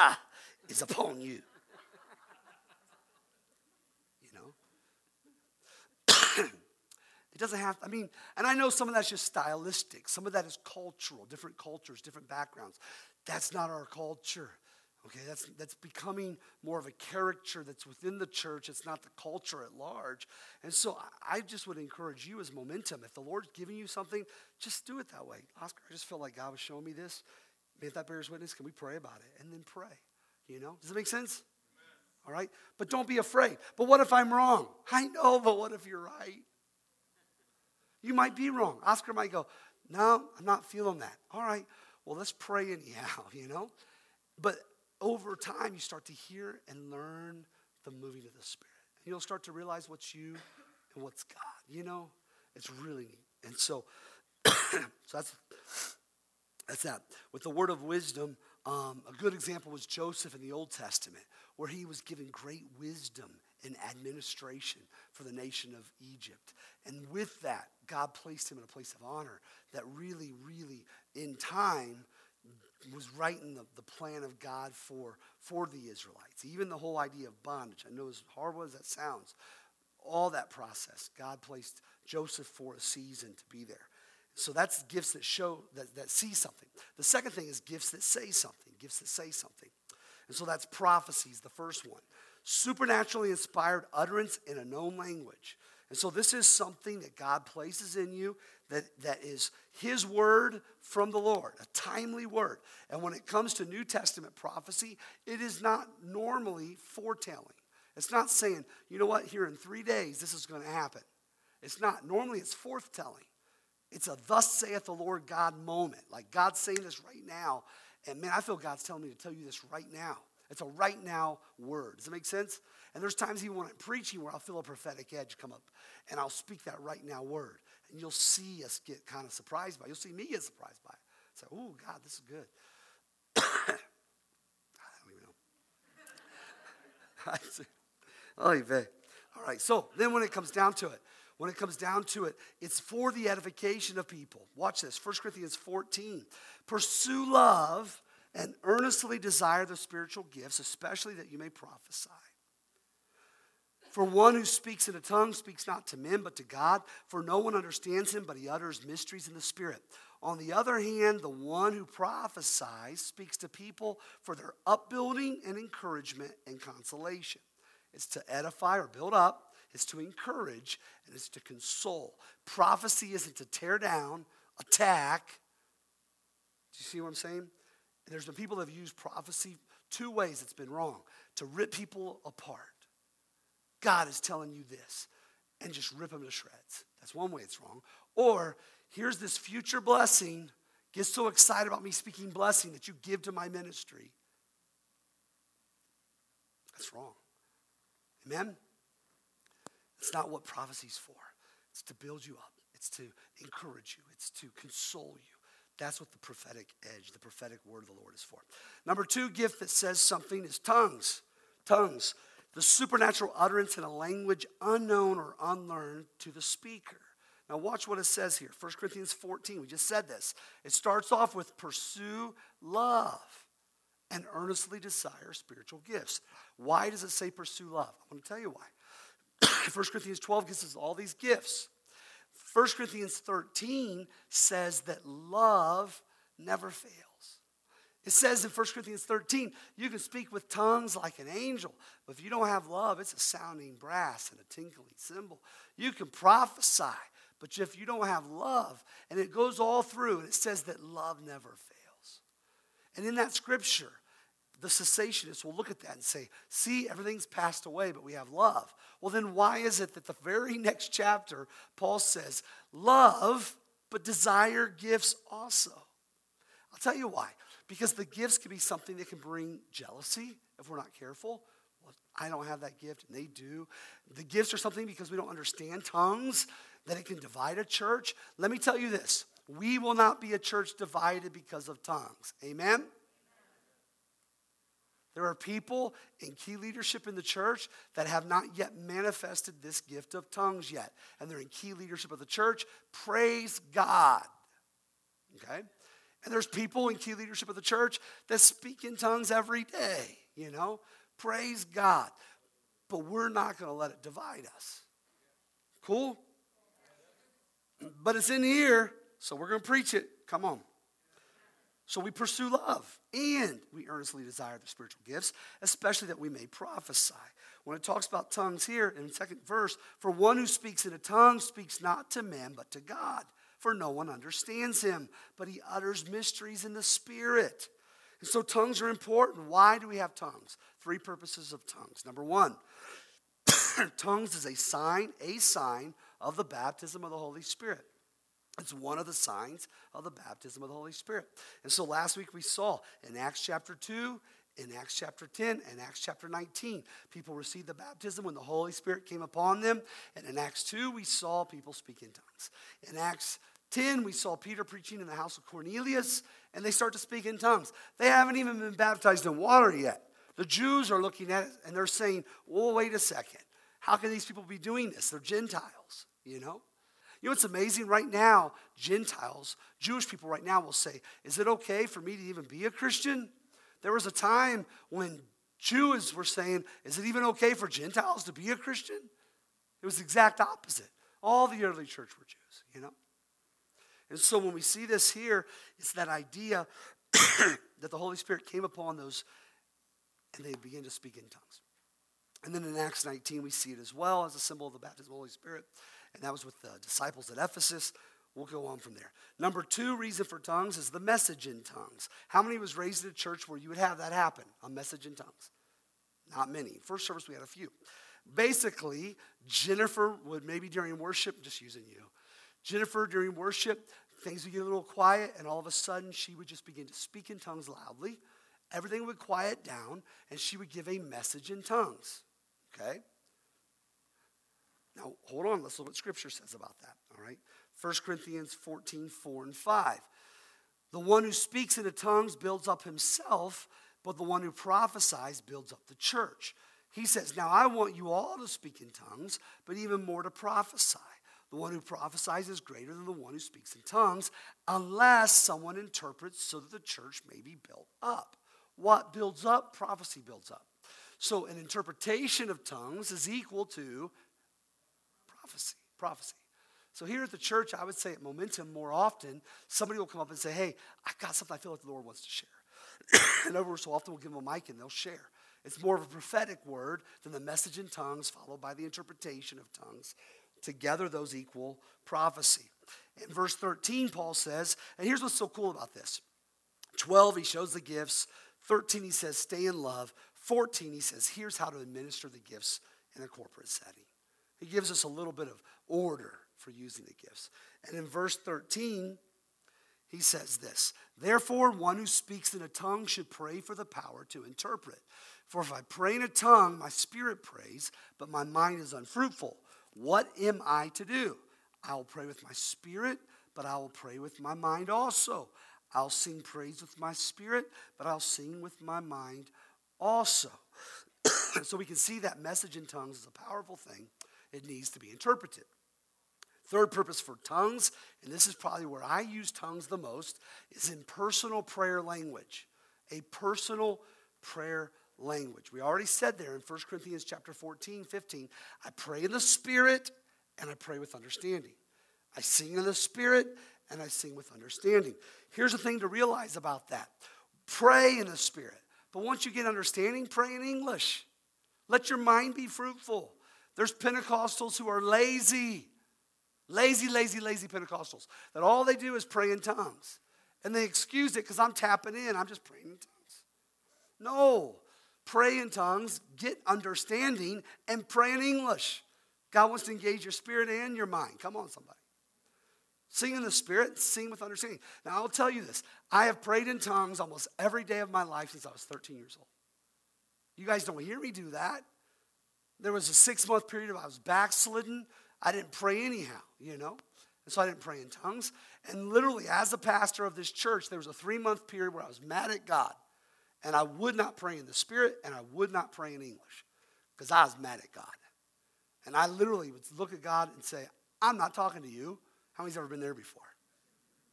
S1: is upon. You know? it doesn't have, I mean, and I know some of that's just stylistic, some of that is cultural, different cultures, different backgrounds. That's not our culture. Okay, that's, that's becoming more of a character that's within the church. It's not the culture at large. And so I just would encourage you as momentum. If the Lord's giving you something, just do it that way. Oscar, I just felt like God was showing me this. If that bears witness, can we pray about it? And then pray. You know? Does it make sense? All right? But don't be afraid. But what if I'm wrong? I know, but what if you're right? You might be wrong. Oscar might go, No, I'm not feeling that. All right, well, let's pray anyhow, you know? But over time, you start to hear and learn the moving of the Spirit. And you'll start to realize what's you and what's God. You know, it's really neat. And so, so that's that's that. With the word of wisdom, um, a good example was Joseph in the Old Testament, where he was given great wisdom in administration for the nation of Egypt. And with that, God placed him in a place of honor that really, really, in time, was in the, the plan of God for, for the Israelites. Even the whole idea of bondage. I know as horrible as that sounds, all that process, God placed Joseph for a season to be there. So that's gifts that show, that, that see something. The second thing is gifts that say something, gifts that say something. And so that's prophecies, the first one. Supernaturally inspired utterance in a known language. And so this is something that God places in you that, that is His word from the Lord, a timely word. And when it comes to New Testament prophecy, it is not normally foretelling. It's not saying, you know what, here in three days this is going to happen. It's not. Normally it's forthtelling. It's a thus saith the Lord God moment. Like God's saying this right now. And man, I feel God's telling me to tell you this right now. It's a right now word. Does it make sense? And there's times even when I'm preaching where I'll feel a prophetic edge come up and I'll speak that right now word. And you'll see us get kind of surprised by it. You'll see me get surprised by it. Say, oh, God, this is good. I don't even know. oh, All right, so then when it comes down to it, when it comes down to it, it's for the edification of people. Watch this 1 Corinthians 14. Pursue love and earnestly desire the spiritual gifts, especially that you may prophesy. For one who speaks in a tongue speaks not to men, but to God, for no one understands him, but he utters mysteries in the Spirit. On the other hand, the one who prophesies speaks to people for their upbuilding and encouragement and consolation. It's to edify or build up, it's to encourage, and it's to console. Prophecy isn't to tear down, attack. Do you see what I'm saying? There's been people that have used prophecy two ways it's been wrong to rip people apart God is telling you this, and just rip them to shreds. That's one way it's wrong. Or here's this future blessing. Get so excited about me speaking blessing that you give to my ministry. That's wrong. Amen? It's not what prophecy's for. It's to build you up, it's to encourage you, it's to console you. That's what the prophetic edge, the prophetic word of the Lord is for. Number two gift that says something is tongues. Tongues the supernatural utterance in a language unknown or unlearned to the speaker. Now, watch what it says here 1 Corinthians 14. We just said this. It starts off with pursue love and earnestly desire spiritual gifts. Why does it say pursue love? I'm going to tell you why. 1 Corinthians 12 gives us all these gifts. 1 Corinthians 13 says that love never fails. It says in 1 Corinthians 13, you can speak with tongues like an angel, but if you don't have love, it's a sounding brass and a tinkling cymbal. You can prophesy, but if you don't have love, and it goes all through, and it says that love never fails. And in that scripture, the cessationists will look at that and say, See, everything's passed away, but we have love. Well, then why is it that the very next chapter, Paul says, Love, but desire gifts also? I'll tell you why. Because the gifts can be something that can bring jealousy if we're not careful. Well, I don't have that gift, and they do. The gifts are something because we don't understand tongues, that it can divide a church. Let me tell you this we will not be a church divided because of tongues. Amen? There are people in key leadership in the church that have not yet manifested this gift of tongues yet. And they're in key leadership of the church. Praise God. Okay? And there's people in key leadership of the church that speak in tongues every day, you know? Praise God. But we're not going to let it divide us. Cool? But it's in here, so we're going to preach it. Come on. So we pursue love and we earnestly desire the spiritual gifts, especially that we may prophesy. When it talks about tongues here in the second verse, for one who speaks in a tongue speaks not to men but to God, for no one understands him, but he utters mysteries in the spirit. And so tongues are important. Why do we have tongues? Three purposes of tongues. Number one, tongues is a sign, a sign of the baptism of the Holy Spirit. It's one of the signs of the baptism of the Holy Spirit. And so last week we saw in Acts chapter 2, in Acts chapter 10, and Acts chapter 19, people received the baptism when the Holy Spirit came upon them. And in Acts 2, we saw people speak in tongues. In Acts 10, we saw Peter preaching in the house of Cornelius, and they start to speak in tongues. They haven't even been baptized in water yet. The Jews are looking at it and they're saying, well, wait a second. How can these people be doing this? They're Gentiles, you know? You know what's amazing right now? Gentiles, Jewish people right now will say, Is it okay for me to even be a Christian? There was a time when Jews were saying, Is it even okay for Gentiles to be a Christian? It was the exact opposite. All the early church were Jews, you know? And so when we see this here, it's that idea that the Holy Spirit came upon those and they began to speak in tongues. And then in Acts 19, we see it as well as a symbol of the baptism of the Holy Spirit. And that was with the disciples at Ephesus. We'll go on from there. Number two reason for tongues is the message in tongues. How many was raised in a church where you would have that happen, a message in tongues? Not many. First service, we had a few. Basically, Jennifer would maybe during worship, just using you, Jennifer during worship, things would get a little quiet, and all of a sudden she would just begin to speak in tongues loudly. Everything would quiet down, and she would give a message in tongues. Okay? Now, hold on. Let's look what Scripture says about that. All right? 1 Corinthians 14, 4 and 5. The one who speaks in the tongues builds up himself, but the one who prophesies builds up the church. He says, Now I want you all to speak in tongues, but even more to prophesy. The one who prophesies is greater than the one who speaks in tongues, unless someone interprets so that the church may be built up. What builds up? Prophecy builds up. So an interpretation of tongues is equal to prophecy. Prophecy. So here at the church, I would say at Momentum more often, somebody will come up and say, Hey, I've got something I feel like the Lord wants to share. and over so often we'll give them a mic and they'll share. It's more of a prophetic word than the message in tongues, followed by the interpretation of tongues. Together, those equal prophecy. In verse 13, Paul says, and here's what's so cool about this 12, he shows the gifts. 13, he says, stay in love. 14, he says, here's how to administer the gifts in a corporate setting. He gives us a little bit of order for using the gifts. And in verse 13, he says this Therefore, one who speaks in a tongue should pray for the power to interpret. For if I pray in a tongue, my spirit prays, but my mind is unfruitful. What am I to do? I will pray with my spirit, but I will pray with my mind also. I'll sing praise with my spirit, but I'll sing with my mind also. so we can see that message in tongues is a powerful thing. It needs to be interpreted. Third purpose for tongues, and this is probably where I use tongues the most, is in personal prayer language. A personal prayer language. We already said there in 1 Corinthians chapter 14, 15, I pray in the spirit and I pray with understanding. I sing in the spirit and I sing with understanding. Here's the thing to realize about that. Pray in the spirit. But once you get understanding, pray in English. Let your mind be fruitful. There's Pentecostals who are lazy. Lazy, lazy, lazy Pentecostals. That all they do is pray in tongues. And they excuse it because I'm tapping in. I'm just praying in tongues. No pray in tongues, get understanding, and pray in English. God wants to engage your spirit and your mind. Come on, somebody. Sing in the spirit, sing with understanding. Now, I'll tell you this I have prayed in tongues almost every day of my life since I was 13 years old. You guys don't hear me do that. There was a six month period of I was backslidden. I didn't pray anyhow, you know? And so I didn't pray in tongues. And literally, as a pastor of this church, there was a three month period where I was mad at God. And I would not pray in the Spirit, and I would not pray in English because I was mad at God. And I literally would look at God and say, I'm not talking to you. How many's ever been there before?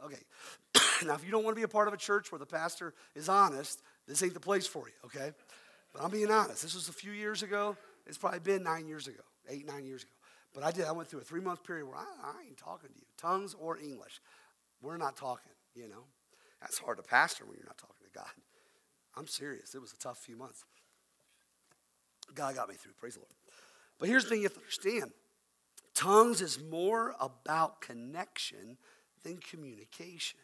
S1: Okay. now, if you don't want to be a part of a church where the pastor is honest, this ain't the place for you, okay? But I'm being honest. This was a few years ago. It's probably been nine years ago, eight, nine years ago. But I did. I went through a three month period where I, I ain't talking to you, tongues or English. We're not talking, you know? That's hard to pastor when you're not talking to God. I'm serious. It was a tough few months. God got me through. Praise the Lord. But here's the thing you have to understand tongues is more about connection than communication.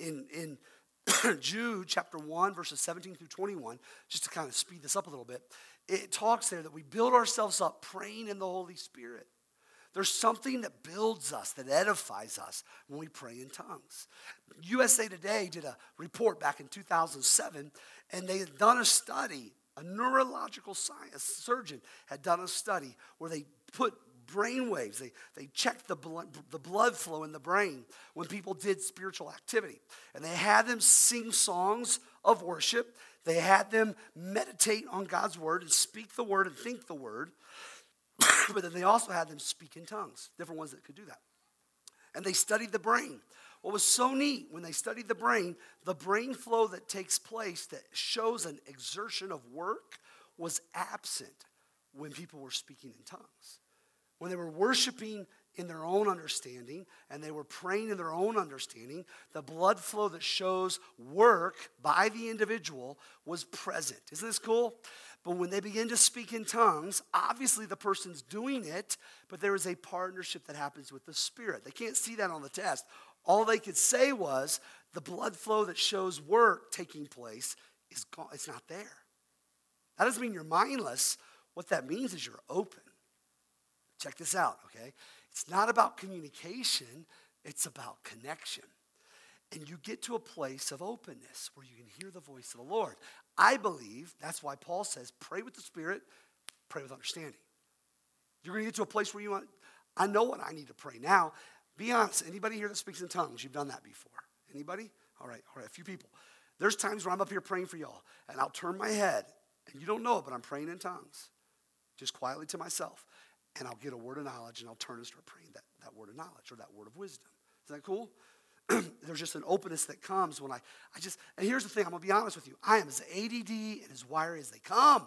S1: In, in Jude chapter 1, verses 17 through 21, just to kind of speed this up a little bit, it talks there that we build ourselves up praying in the Holy Spirit. There's something that builds us, that edifies us when we pray in tongues. USA Today did a report back in 2007, and they had done a study. A neurological science surgeon had done a study where they put brain waves. They, they checked the blood, the blood flow in the brain when people did spiritual activity. And they had them sing songs of worship. They had them meditate on God's word and speak the word and think the word. but then they also had them speak in tongues, different ones that could do that. And they studied the brain. What was so neat when they studied the brain, the brain flow that takes place that shows an exertion of work was absent when people were speaking in tongues. When they were worshiping in their own understanding and they were praying in their own understanding, the blood flow that shows work by the individual was present. Isn't this cool? But when they begin to speak in tongues, obviously the person's doing it, but there is a partnership that happens with the Spirit. They can't see that on the test. All they could say was the blood flow that shows work taking place is gone, it's not there. That doesn't mean you're mindless. What that means is you're open. Check this out, okay? It's not about communication, it's about connection. And you get to a place of openness where you can hear the voice of the Lord. I believe that's why Paul says, pray with the Spirit, pray with understanding. You're going to get to a place where you want, I know what I need to pray. Now, be honest, anybody here that speaks in tongues, you've done that before. Anybody? All right, all right, a few people. There's times where I'm up here praying for y'all, and I'll turn my head, and you don't know it, but I'm praying in tongues, just quietly to myself and I'll get a word of knowledge and I'll turn and start praying that, that word of knowledge or that word of wisdom. Isn't that cool? There's just an openness that comes when I, I just, and here's the thing, I'm gonna be honest with you. I am as ADD and as wiry as they come.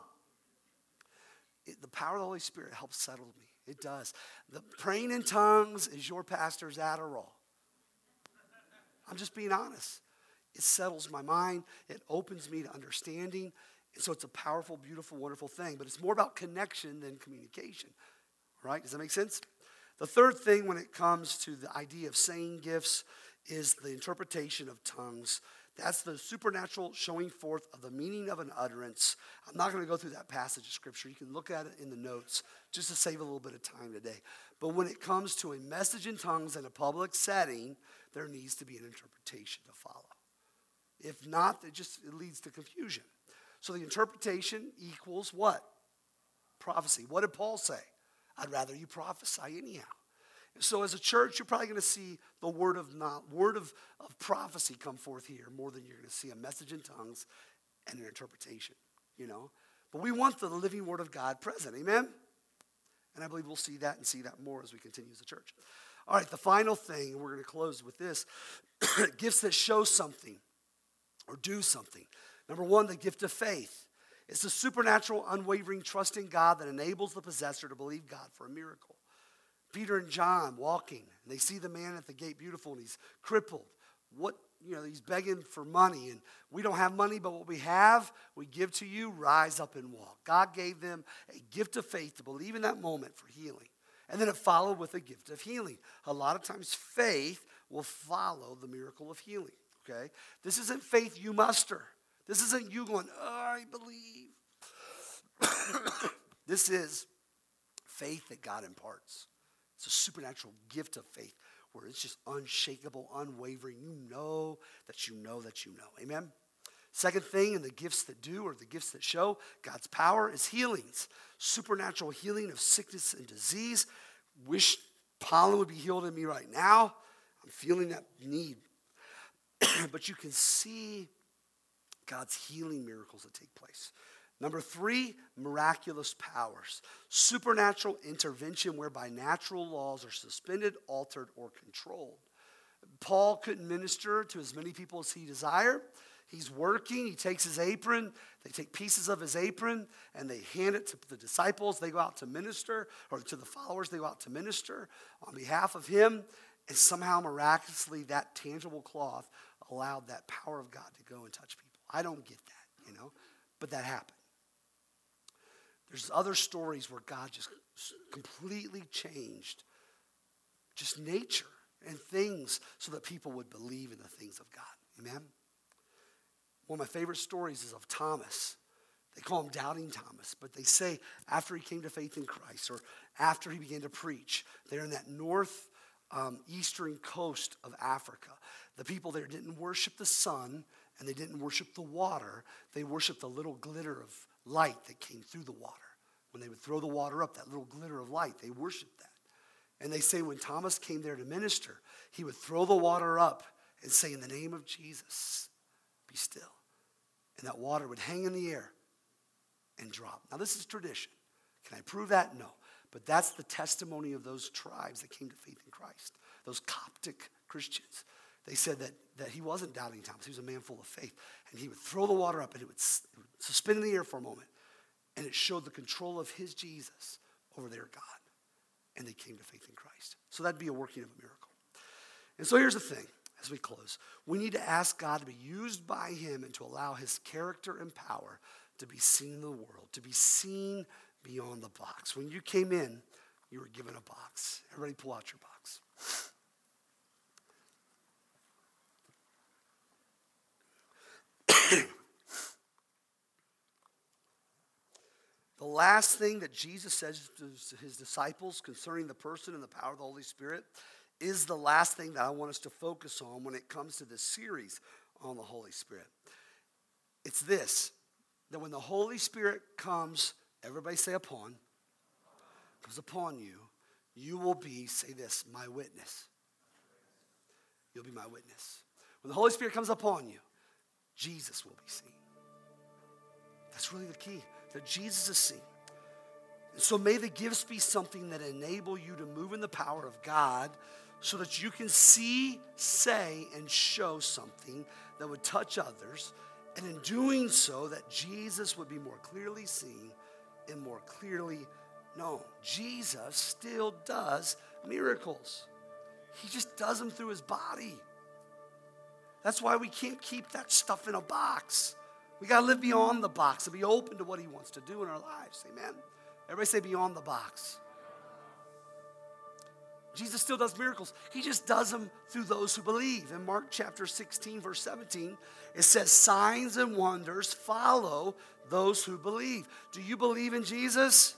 S1: It, the power of the Holy Spirit helps settle me. It does. The praying in tongues is your pastor's Adderall. I'm just being honest. It settles my mind, it opens me to understanding. And so it's a powerful, beautiful, wonderful thing. But it's more about connection than communication. Right? Does that make sense? The third thing when it comes to the idea of saying gifts is the interpretation of tongues. That's the supernatural showing forth of the meaning of an utterance. I'm not going to go through that passage of scripture. You can look at it in the notes just to save a little bit of time today. But when it comes to a message in tongues in a public setting, there needs to be an interpretation to follow. If not, it just it leads to confusion. So the interpretation equals what? Prophecy. What did Paul say? I'd rather you prophesy anyhow. So, as a church, you're probably going to see the word of not, word of, of prophecy come forth here more than you're going to see a message in tongues and an interpretation. You know, but we want the living word of God present. Amen. And I believe we'll see that and see that more as we continue as a church. All right, the final thing, we're going to close with this gifts that show something or do something. Number one, the gift of faith. It's the supernatural, unwavering trust in God that enables the possessor to believe God for a miracle. Peter and John walking, and they see the man at the gate beautiful, and he's crippled. What, you know, he's begging for money, and we don't have money, but what we have, we give to you. Rise up and walk. God gave them a gift of faith to believe in that moment for healing. And then it followed with a gift of healing. A lot of times, faith will follow the miracle of healing. Okay? This isn't faith you muster. This isn't you going, oh, I believe. this is faith that God imparts. It's a supernatural gift of faith where it's just unshakable, unwavering. You know that you know that you know. Amen? Second thing, and the gifts that do or the gifts that show God's power is healings. Supernatural healing of sickness and disease. Wish pollen would be healed in me right now. I'm feeling that need. but you can see God's healing miracles that take place. Number three, miraculous powers. Supernatural intervention whereby natural laws are suspended, altered, or controlled. Paul couldn't minister to as many people as he desired. He's working, he takes his apron, they take pieces of his apron and they hand it to the disciples. They go out to minister, or to the followers, they go out to minister on behalf of him. And somehow, miraculously, that tangible cloth allowed that power of God to go and touch people. I don't get that, you know, but that happened. There's other stories where God just completely changed just nature and things so that people would believe in the things of God. Amen? One of my favorite stories is of Thomas. They call him Doubting Thomas, but they say after he came to faith in Christ or after he began to preach, they're in that north um, eastern coast of Africa. The people there didn't worship the sun and they didn't worship the water. They worshiped the little glitter of light that came through the water. When they would throw the water up, that little glitter of light, they worshiped that. And they say when Thomas came there to minister, he would throw the water up and say, In the name of Jesus, be still. And that water would hang in the air and drop. Now, this is tradition. Can I prove that? No. But that's the testimony of those tribes that came to faith in Christ, those Coptic Christians. They said that, that he wasn't doubting Thomas. He was a man full of faith. And he would throw the water up and it would, it would suspend in the air for a moment. And it showed the control of his Jesus over their God. And they came to faith in Christ. So that'd be a working of a miracle. And so here's the thing as we close we need to ask God to be used by him and to allow his character and power to be seen in the world, to be seen beyond the box. When you came in, you were given a box. Everybody pull out your box. the last thing that Jesus says to his disciples concerning the person and the power of the Holy Spirit is the last thing that I want us to focus on when it comes to this series on the Holy Spirit. It's this that when the Holy Spirit comes, everybody say upon, comes upon you, you will be, say this, my witness. You'll be my witness. When the Holy Spirit comes upon you, Jesus will be seen. That's really the key, that Jesus is seen. So may the gifts be something that enable you to move in the power of God so that you can see, say, and show something that would touch others. And in doing so, that Jesus would be more clearly seen and more clearly known. Jesus still does miracles, He just does them through His body. That's why we can't keep that stuff in a box. We got to live beyond the box and be open to what He wants to do in our lives. Amen. Everybody say beyond the box. Jesus still does miracles. He just does them through those who believe. In Mark chapter 16, verse 17, it says, Signs and wonders follow those who believe. Do you believe in Jesus?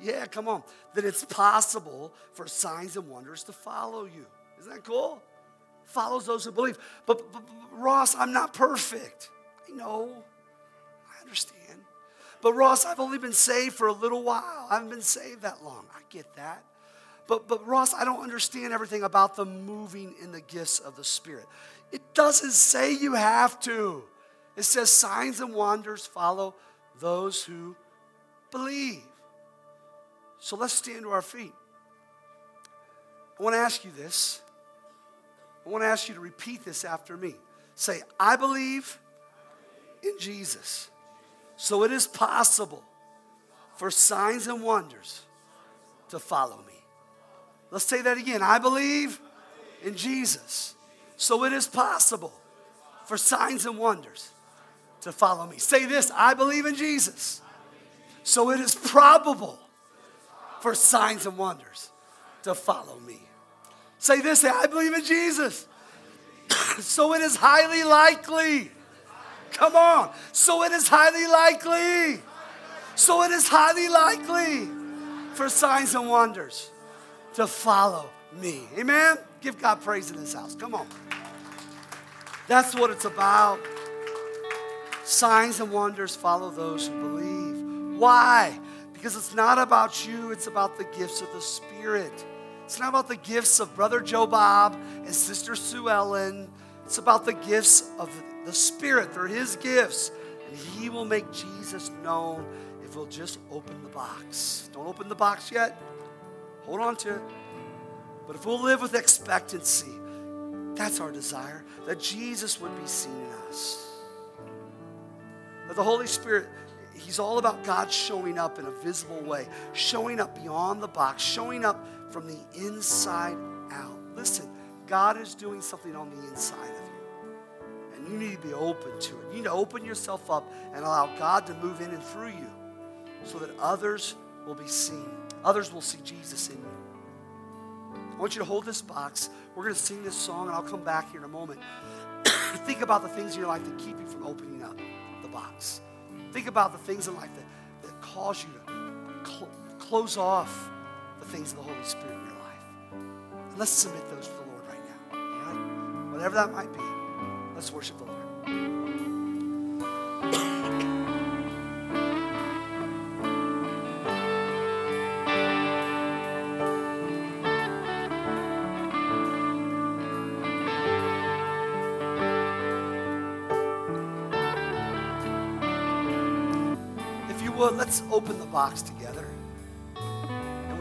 S1: Yeah, come on. That it's possible for signs and wonders to follow you. Isn't that cool? Follows those who believe. But, but, but Ross, I'm not perfect. I know. I understand. But Ross, I've only been saved for a little while. I haven't been saved that long. I get that. But, but Ross, I don't understand everything about the moving in the gifts of the Spirit. It doesn't say you have to. It says signs and wonders follow those who believe. So let's stand to our feet. I want to ask you this. I want to ask you to repeat this after me. Say, I believe in Jesus. So it is possible for signs and wonders to follow me. Let's say that again. I believe in Jesus. So it is possible for signs and wonders to follow me. Say this I believe in Jesus. So it is probable for signs and wonders to follow me. Say this say, I believe in Jesus. so it is highly likely. Come on. So it is highly likely. So it is highly likely for signs and wonders to follow me. Amen? Give God praise in this house. Come on. That's what it's about. Signs and wonders follow those who believe. Why? Because it's not about you, it's about the gifts of the Spirit. It's not about the gifts of Brother Joe Bob and Sister Sue Ellen. It's about the gifts of the Spirit. They're His gifts. And He will make Jesus known if we'll just open the box. Don't open the box yet. Hold on to it. But if we'll live with expectancy, That's our desire, that Jesus would be seen in us. That the Holy Spirit, He's all about God showing up in a visible way, showing up beyond the box, showing up from the inside out. Listen, God is doing something on the inside of you. And you need to be open to it. You need to open yourself up and allow God to move in and through you so that others will be seen. Others will see Jesus in you. I want you to hold this box. We're going to sing this song, and I'll come back here in a moment. Think about the things in your life that keep you from opening up the box. Think about the things in life that, that cause you to cl- close off the things of the Holy Spirit in your life. And let's submit those to the Lord right now. All right? Whatever that might be, let's worship the Lord. If you would, let's open the box together.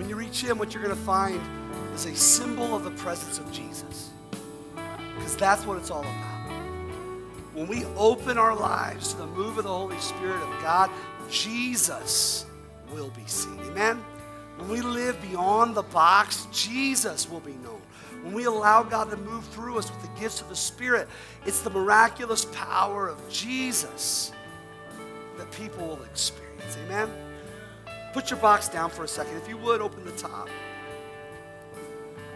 S1: When you reach in, what you're going to find is a symbol of the presence of Jesus. Because that's what it's all about. When we open our lives to the move of the Holy Spirit of God, Jesus will be seen. Amen? When we live beyond the box, Jesus will be known. When we allow God to move through us with the gifts of the Spirit, it's the miraculous power of Jesus that people will experience. Amen? Put your box down for a second. If you would, open the top.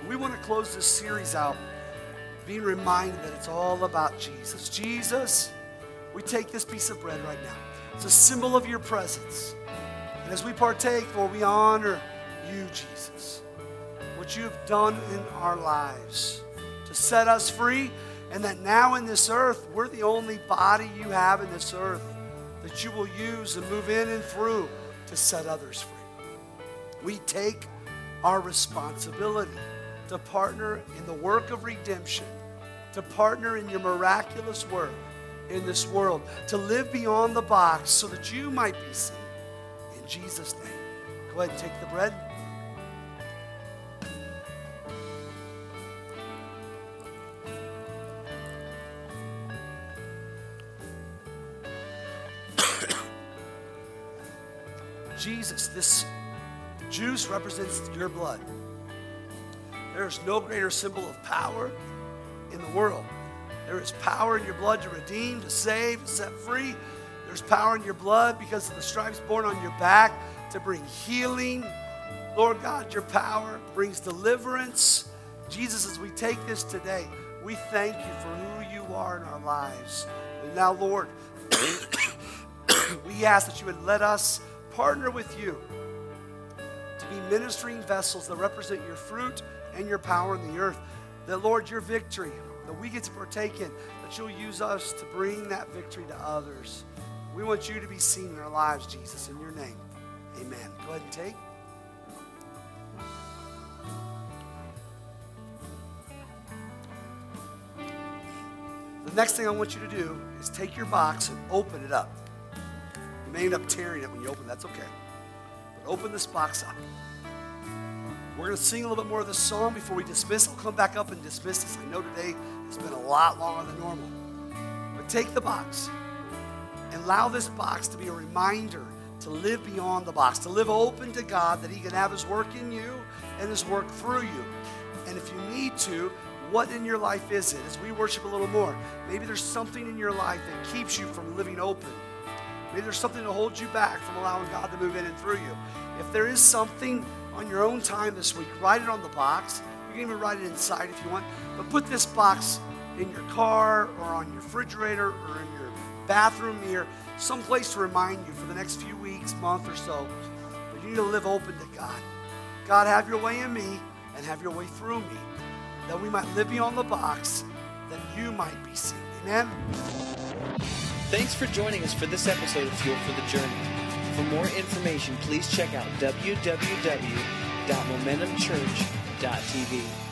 S1: We want to close this series out being reminded that it's all about Jesus. Jesus, we take this piece of bread right now. It's a symbol of your presence. And as we partake, Lord, we honor you, Jesus. What you've done in our lives to set us free, and that now in this earth, we're the only body you have in this earth that you will use and move in and through to set others free. We take our responsibility to partner in the work of redemption, to partner in your miraculous work in this world, to live beyond the box so that you might be seen. In Jesus' name. Go ahead and take the bread. Jesus, this juice represents your blood. There is no greater symbol of power in the world. There is power in your blood to redeem, to save, to set free. There's power in your blood because of the stripes borne on your back to bring healing. Lord God, your power brings deliverance. Jesus, as we take this today, we thank you for who you are in our lives. And now, Lord, we ask that you would let us partner with you to be ministering vessels that represent your fruit and your power in the earth. That, Lord, your victory that we get to partake in, that you'll use us to bring that victory to others. We want you to be seen in our lives, Jesus, in your name. Amen. Go ahead and take. The next thing I want you to do is take your box and open it up. You may end up tearing it when you open it. That's okay. But open this box up. We're going to sing a little bit more of this song before we dismiss. I'll come back up and dismiss this. I know today has been a lot longer than normal. But take the box and allow this box to be a reminder to live beyond the box, to live open to God, that He can have His work in you and His work through you. And if you need to, what in your life is it? As we worship a little more, maybe there's something in your life that keeps you from living open. Maybe there's something to hold you back from allowing God to move in and through you. If there is something on your own time this week, write it on the box. You can even write it inside if you want. But put this box in your car or on your refrigerator or in your bathroom mirror, someplace to remind you for the next few weeks, month or so, But you need to live open to God. God, have your way in me and have your way through me, that we might live beyond the box, that you might be seen. Amen.
S2: Thanks for joining us for this episode of Fuel for the Journey. For more information, please check out www.momentumchurch.tv.